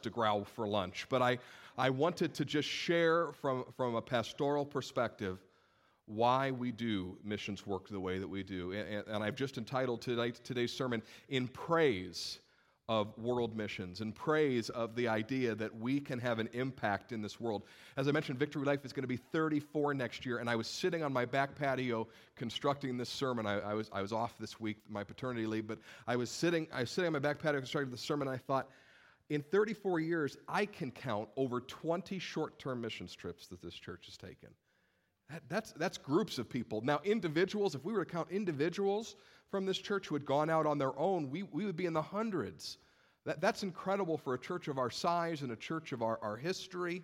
to growl for lunch. But I, I wanted to just share from, from a pastoral perspective why we do missions work the way that we do. And, and I've just entitled tonight, today's sermon, In Praise of World Missions, in praise of the idea that we can have an impact in this world. As I mentioned, Victory Life is going to be 34 next year, and I was sitting on my back patio constructing this sermon. I, I was, I was off this week, my paternity leave, but I was sitting, I was sitting on my back patio constructing the sermon, I thought, in 34 years, I can count over 20 short term missions trips that this church has taken. That, that's, that's groups of people. Now, individuals, if we were to count individuals from this church who had gone out on their own, we, we would be in the hundreds. That, that's incredible for a church of our size and a church of our, our history.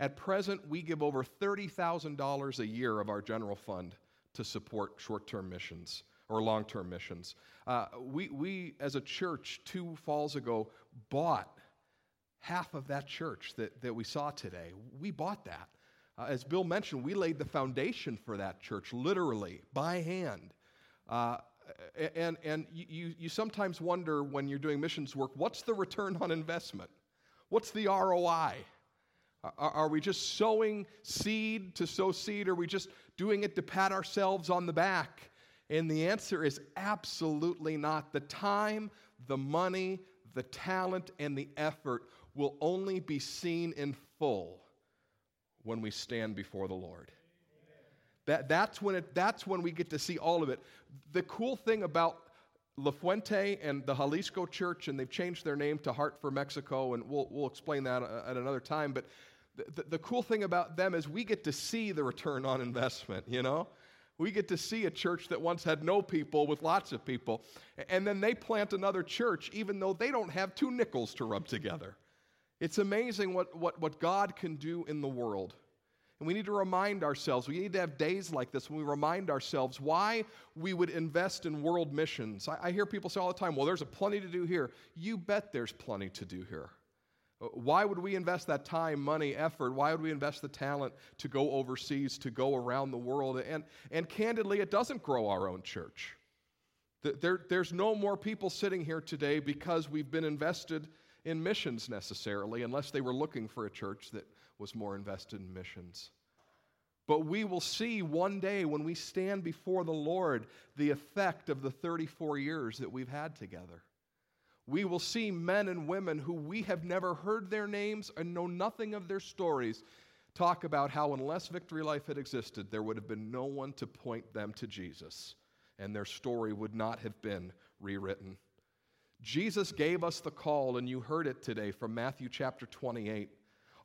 At present, we give over $30,000 a year of our general fund to support short term missions or long term missions. Uh, we, we, as a church, two falls ago, bought half of that church that, that we saw today. We bought that. Uh, as Bill mentioned, we laid the foundation for that church, literally, by hand. Uh, and and you, you sometimes wonder when you're doing missions work what's the return on investment? What's the ROI? Are, we just sowing seed to sow seed? Are we just doing it to pat ourselves on the back? And the answer is absolutely not. The time, the money, the talent, and the effort will only be seen in full when we stand before the Lord. That, that's, when it, that's when we get to see all of it. The cool thing about La Fuente and the Jalisco Church, and they've changed their name to Heart for Mexico, and we'll, we'll explain that uh, at another time. But the, the cool thing about them is we get to see the return on investment, you know? We get to see a church that once had no people with lots of people, and then they plant another church even though they don't have two nickels to rub together. It's amazing what, what, what God can do in the world. And we need to remind ourselves, we need to have days like this when we remind ourselves why we would invest in world missions. I, I hear people say all the time, well, there's a plenty to do here. You bet there's plenty to do here. Uh, why would we invest that time, money, effort? Why would we invest the talent to go overseas, to go around the world? And, and candidly, it doesn't grow our own church. There, there's no more people sitting here today because we've been invested in missions necessarily, unless they were looking for a church that was more invested in missions. But we will see one day when we stand before the Lord the effect of the 34 years that we've had together. We will see men and women who we have never heard their names and know nothing of their stories talk about how, unless Victory Life had existed, there would have been no one to point them to Jesus, and their story would not have been rewritten. Jesus gave us the call, and you heard it today from Matthew chapter 28.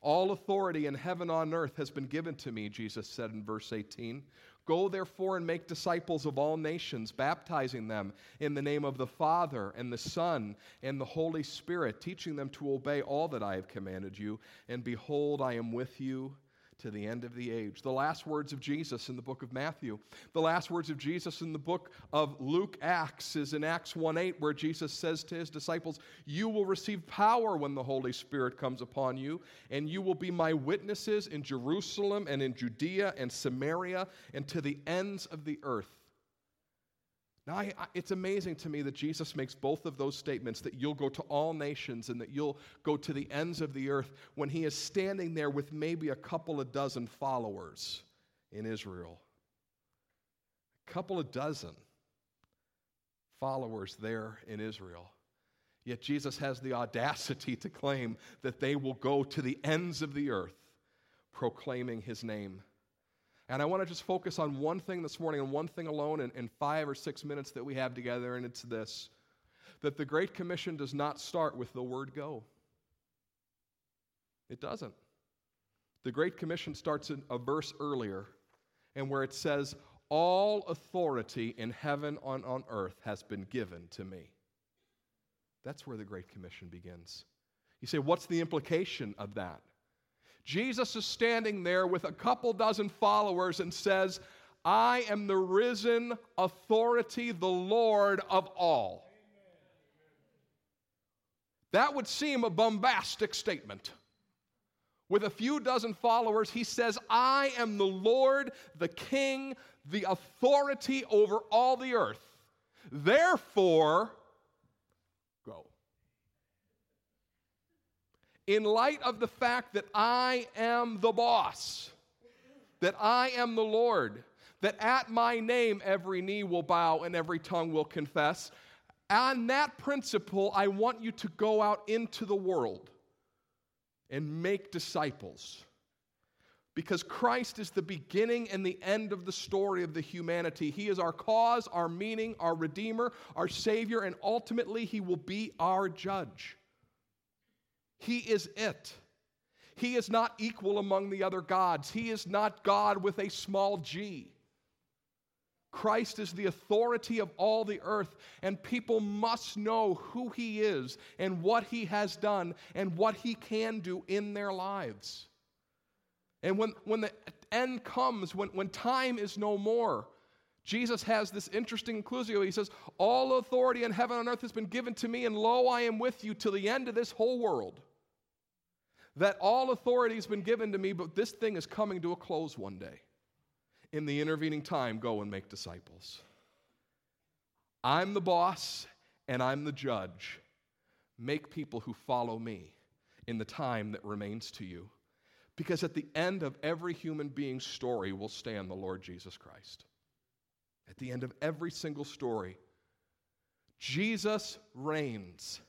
All authority in heaven on earth has been given to me, Jesus said in verse 18. Go therefore and make disciples of all nations, baptizing them in the name of the Father and the Son and the Holy Spirit, teaching them to obey all that I have commanded you. And behold, I am with you to the end of the age. The last words of Jesus in the book of Matthew. The last words of Jesus in the book of Luke Acts is in Acts 1 8, where Jesus says to his disciples, You will receive power when the Holy Spirit comes upon you, and you will be my witnesses in Jerusalem and in Judea and Samaria and to the ends of the earth. Now, I, I, it's amazing to me that Jesus makes both of those statements that you'll go to all nations and that you'll go to the ends of the earth when he is standing there with maybe a couple of dozen followers in Israel. A couple of dozen followers there in Israel. Yet Jesus has the audacity to claim that they will go to the ends of the earth proclaiming his name. And I want to just focus on one thing this morning and one thing alone in, in five or six minutes that we have together, and it's this that the Great Commission does not start with the word go. It doesn't. The Great Commission starts a verse earlier, and where it says, All authority in heaven and on earth has been given to me. That's where the Great Commission begins. You say, What's the implication of that? Jesus is standing there with a couple dozen followers and says, I am the risen authority, the Lord of all. That would seem a bombastic statement. With a few dozen followers, he says, I am the Lord, the King, the authority over all the earth. Therefore, go. In light of the fact that I am the boss, that I am the Lord, that at my name every knee will bow and every tongue will confess, on that principle, I want you to go out into the world and make disciples. Because Christ is the beginning and the end of the story of the humanity. He is our cause, our meaning, our Redeemer, our Savior, and ultimately, He will be our judge. He is it. He is not equal among the other gods. He is not God with a small g. Christ is the authority of all the earth, and people must know who He is and what He has done and what He can do in their lives. And when, when the end comes, when, when time is no more, Jesus has this interesting inclusio. He says, All authority in heaven and earth has been given to me, and lo, I am with you till the end of this whole world. That all authority has been given to me, but this thing is coming to a close one day in the intervening time, go and make disciples. I'm the boss and I'm the judge. Make people who follow me in the time that remains to you. Because at the end of every human being's story will stand the Lord Jesus Christ. At the end of every single story, Jesus reigns.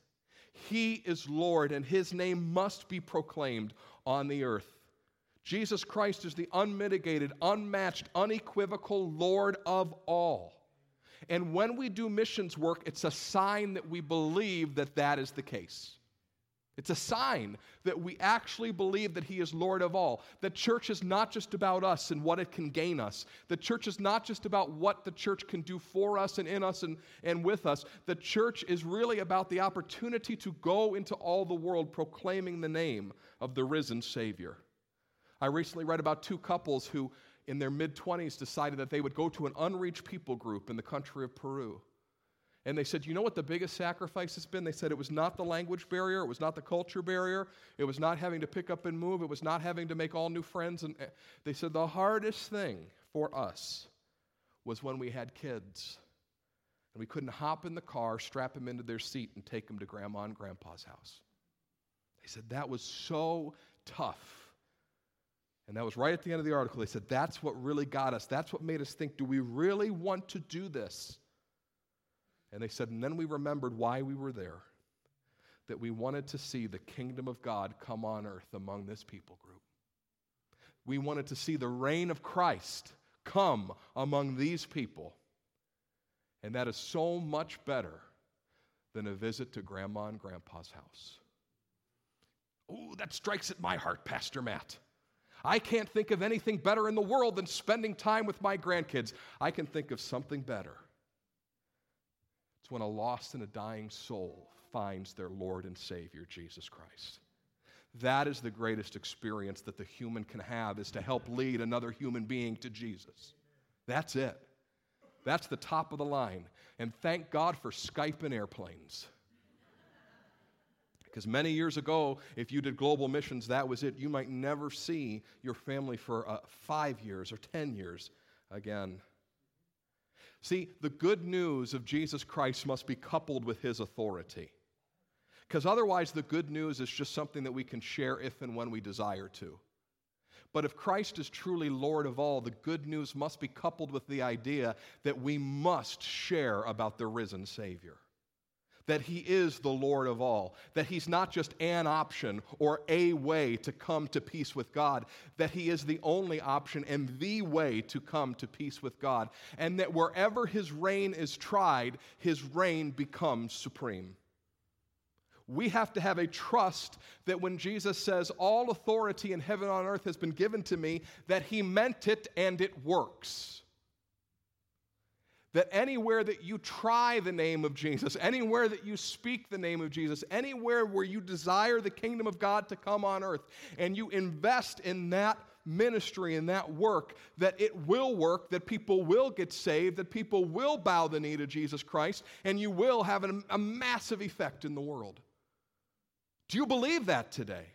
He is Lord, and his name must be proclaimed on the earth. Jesus Christ is the unmitigated, unmatched, unequivocal Lord of all. And when we do missions work, it's a sign that we believe that that is the case. It's a sign that we actually believe that He is Lord of all. The church is not just about us and what it can gain us. The church is not just about what the church can do for us and in us and, and with us. The church is really about the opportunity to go into all the world proclaiming the name of the risen Savior. I recently read about two couples who, in their mid 20s, decided that they would go to an unreached people group in the country of Peru. And they said, You know what the biggest sacrifice has been? They said it was not the language barrier, it was not the culture barrier, it was not having to pick up and move, it was not having to make all new friends. And eh, they said the hardest thing for us was when we had kids and we couldn't hop in the car, strap them into their seat, and take them to grandma and grandpa's house. They said that was so tough. And that was right at the end of the article. They said, That's what really got us. That's what made us think, do we really want to do this? And they said, And then we remembered why we were there that we wanted to see the kingdom of God come on earth among this people group. We wanted to see the reign of Christ come among these people. And that is so much better than a visit to grandma and grandpa's house. Oh, that strikes at my heart, Pastor Matt. I can't think of anything better in the world than spending time with my grandkids. I can think of something better. It's when a lost and a dying soul finds their Lord and Savior, Jesus Christ. That is the greatest experience that the human can have is to help lead another human being to Jesus. That's it. That's the top of the line. And thank God for Skype and airplanes. Because many years ago, if you did global missions, that was it. You might never see your family for uh, five years or 10 years again. See, the good news of Jesus Christ must be coupled with his authority. Because otherwise, the good news is just something that we can share if and when we desire to. But if Christ is truly Lord of all, the good news must be coupled with the idea that we must share about the risen Savior that He is the Lord of all, that He's not just an option or a way to come to peace with God, that He is the only option and the way to come to peace with God, and that wherever His reign is tried, His reign becomes supreme. We have to have a trust that when Jesus says, All authority in heaven and on earth has been given to me, that He meant it and it works that anywhere that you try the name of Jesus, anywhere that you speak the name of Jesus, anywhere where you desire the kingdom of God to come on earth, and you invest in that ministry and that work, that it will work, that people will get saved, that people will bow the knee to Jesus Christ, and you will have an, a massive effect in the world. Do you believe that today?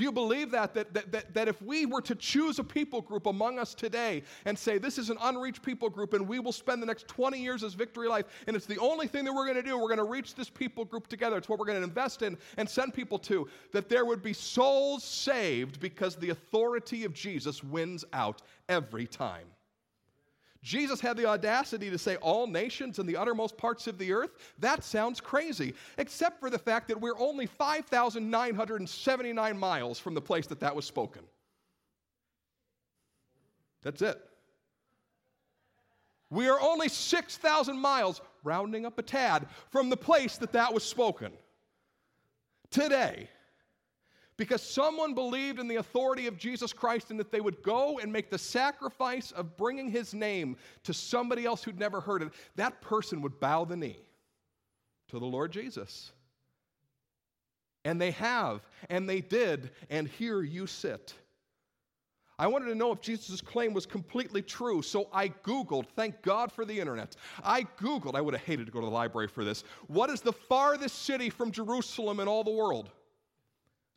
Do you believe that? That, that, that, that if we were to choose a people group among us today and say, this is an unreached people group, and we will spend the next 20 years as Victory Life, and it's the only thing that we're going to do, we're going to reach this people group together. It's what we're going to invest in and send people to, that there would be souls saved because the authority of Jesus wins out every time. Jesus had the audacity to say all nations in the uttermost parts of the earth. That sounds crazy, except for the fact that we're only 5,979 miles from the place that that was spoken. That's it. We are only 6,000 miles, rounding up a tad, from the place that that was spoken. Today, because someone believed in the authority of Jesus Christ and that they would go and make the sacrifice of bringing his name to somebody else who'd never heard it, that person would bow the knee to the Lord Jesus. And they have, and they did, and here you sit. I wanted to know if Jesus' claim was completely true, so I Googled, thank God for the internet. I Googled, I would have hated to go to the library for this. What is the farthest city from Jerusalem in all the world?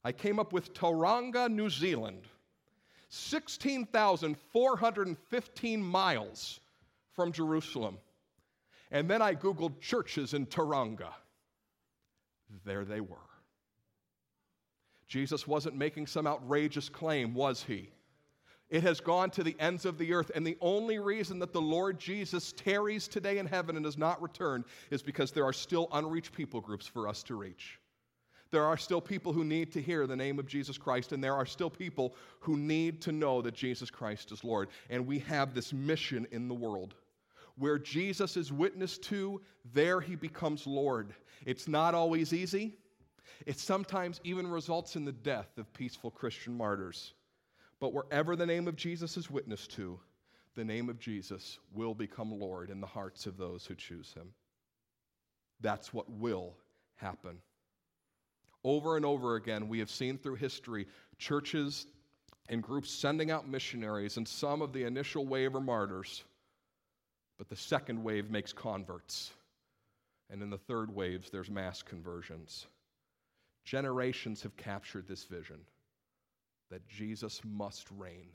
I came up with Tauranga, New Zealand, 16,415 miles from Jerusalem. And then I Googled churches in Tauranga. There they were. Jesus wasn't making some outrageous claim, was he? It has gone to the ends of the earth, and the only reason that the Lord Jesus tarries today in heaven and has not returned is because there are still unreached people groups for us to reach. There are still people who need to hear the name of Jesus Christ, and there are still people who need to know that Jesus Christ is Lord. And we have this mission in the world. Where Jesus is witnessed to, there he becomes Lord. It's not always easy. It sometimes even results in the death of peaceful Christian martyrs. But wherever the name of Jesus is witnessed to, the name of Jesus will become Lord in the hearts of those who choose him. That's what will happen. Over and over again, we have seen through history churches and groups sending out missionaries, and some of the initial wave are martyrs, but the second wave makes converts. And in the third waves, there's mass conversions. Generations have captured this vision that Jesus must reign.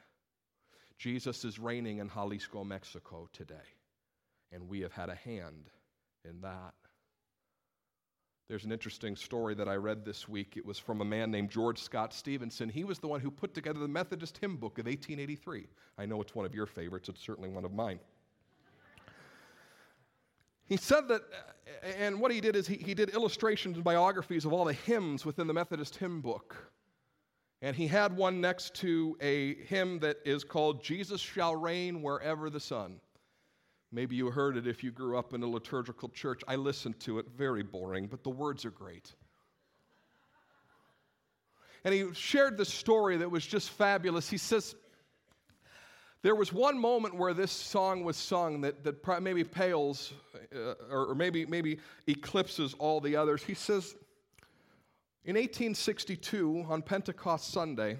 Jesus is reigning in Jalisco, Mexico today, and we have had a hand in that. There's an interesting story that I read this week. It was from a man named George Scott Stevenson. He was the one who put together the Methodist hymn book of 1883. I know it's one of your favorites, it's certainly one of mine. He said that, and what he did is he, he did illustrations and biographies of all the hymns within the Methodist hymn book. And he had one next to a hymn that is called Jesus Shall Reign Wherever the Sun. Maybe you heard it if you grew up in a liturgical church. I listened to it, very boring, but the words are great. And he shared this story that was just fabulous. He says, There was one moment where this song was sung that, that maybe pales uh, or maybe, maybe eclipses all the others. He says, In 1862, on Pentecost Sunday,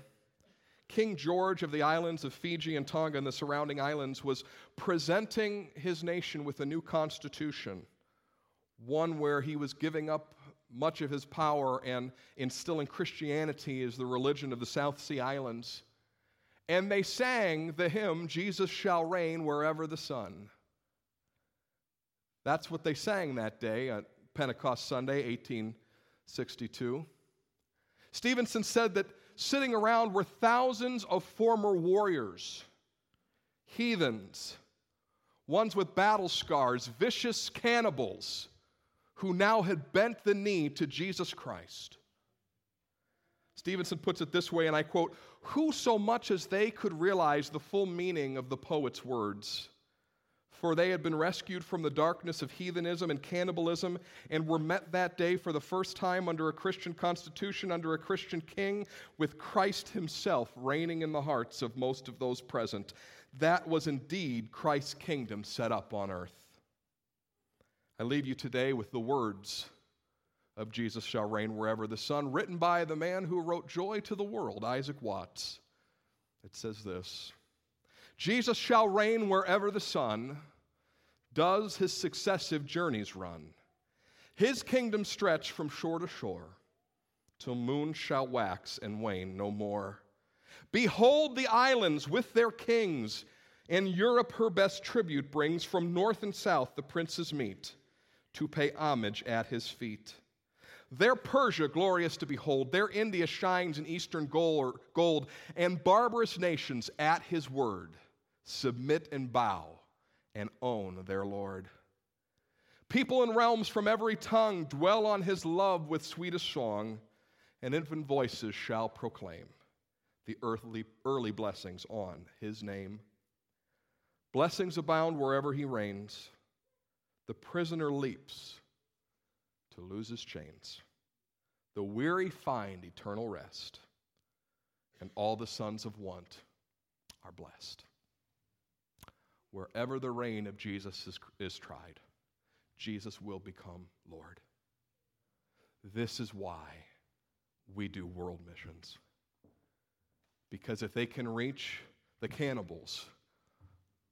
King George of the islands of Fiji and Tonga and the surrounding islands was presenting his nation with a new constitution, one where he was giving up much of his power and instilling Christianity as the religion of the South Sea Islands. And they sang the hymn, Jesus Shall Reign Wherever the Sun. That's what they sang that day at Pentecost Sunday, 1862. Stevenson said that sitting around were thousands of former warriors, heathens, ones with battle scars, vicious cannibals who now had bent the knee to Jesus Christ. Stevenson puts it this way, and I quote Who so much as they could realize the full meaning of the poet's words? For they had been rescued from the darkness of heathenism and cannibalism and were met that day for the first time under a Christian constitution, under a Christian king, with Christ himself reigning in the hearts of most of those present. That was indeed Christ's kingdom set up on earth. I leave you today with the words of Jesus shall reign wherever the sun, written by the man who wrote Joy to the World, Isaac Watts. It says this. Jesus shall reign wherever the sun does his successive journeys run. His kingdom stretch from shore to shore, till moon shall wax and wane no more. Behold the islands with their kings, and Europe her best tribute brings. From north and south the princes meet to pay homage at his feet. There Persia glorious to behold, there India shines in eastern gold, and barbarous nations at his word submit and bow and own their Lord. People and realms from every tongue dwell on his love with sweetest song, and infant voices shall proclaim the earthly, early blessings on his name. Blessings abound wherever he reigns. The prisoner leaps to lose his chains. The weary find eternal rest, and all the sons of want are blessed. Wherever the reign of Jesus is, is tried, Jesus will become Lord. This is why we do world missions. Because if they can reach the cannibals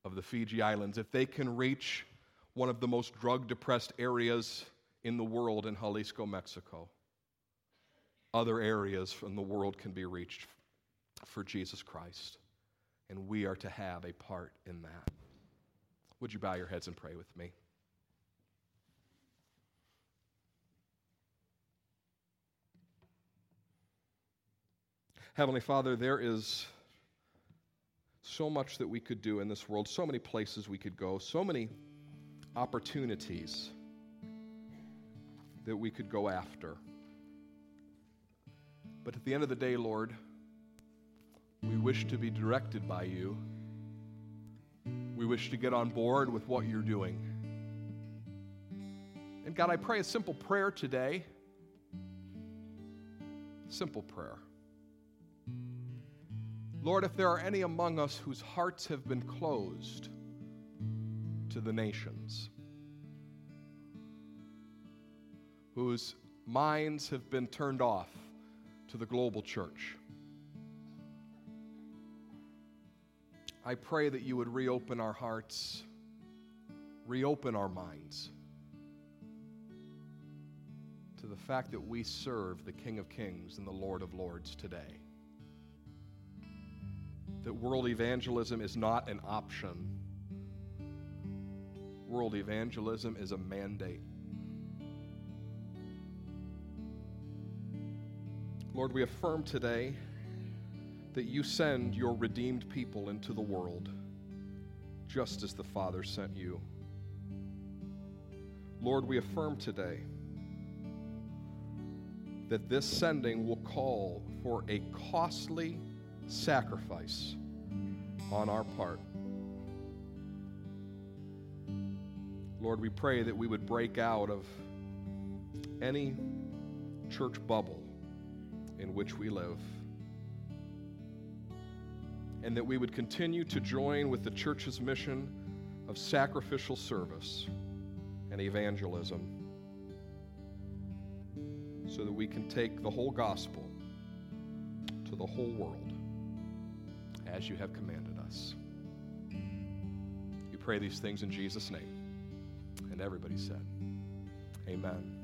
of the Fiji Islands, if they can reach one of the most drug depressed areas in the world in Jalisco, Mexico. Other areas from the world can be reached for Jesus Christ, and we are to have a part in that. Would you bow your heads and pray with me? Heavenly Father, there is so much that we could do in this world, so many places we could go, so many opportunities that we could go after. But at the end of the day, Lord, we wish to be directed by you. We wish to get on board with what you're doing. And God, I pray a simple prayer today. Simple prayer. Lord, if there are any among us whose hearts have been closed to the nations, whose minds have been turned off to the global church. I pray that you would reopen our hearts, reopen our minds to the fact that we serve the King of Kings and the Lord of Lords today. That world evangelism is not an option, world evangelism is a mandate. Lord, we affirm today that you send your redeemed people into the world just as the Father sent you. Lord, we affirm today that this sending will call for a costly sacrifice on our part. Lord, we pray that we would break out of any church bubble in which we live. And that we would continue to join with the church's mission of sacrificial service and evangelism so that we can take the whole gospel to the whole world as you have commanded us. We pray these things in Jesus' name. And everybody said, Amen.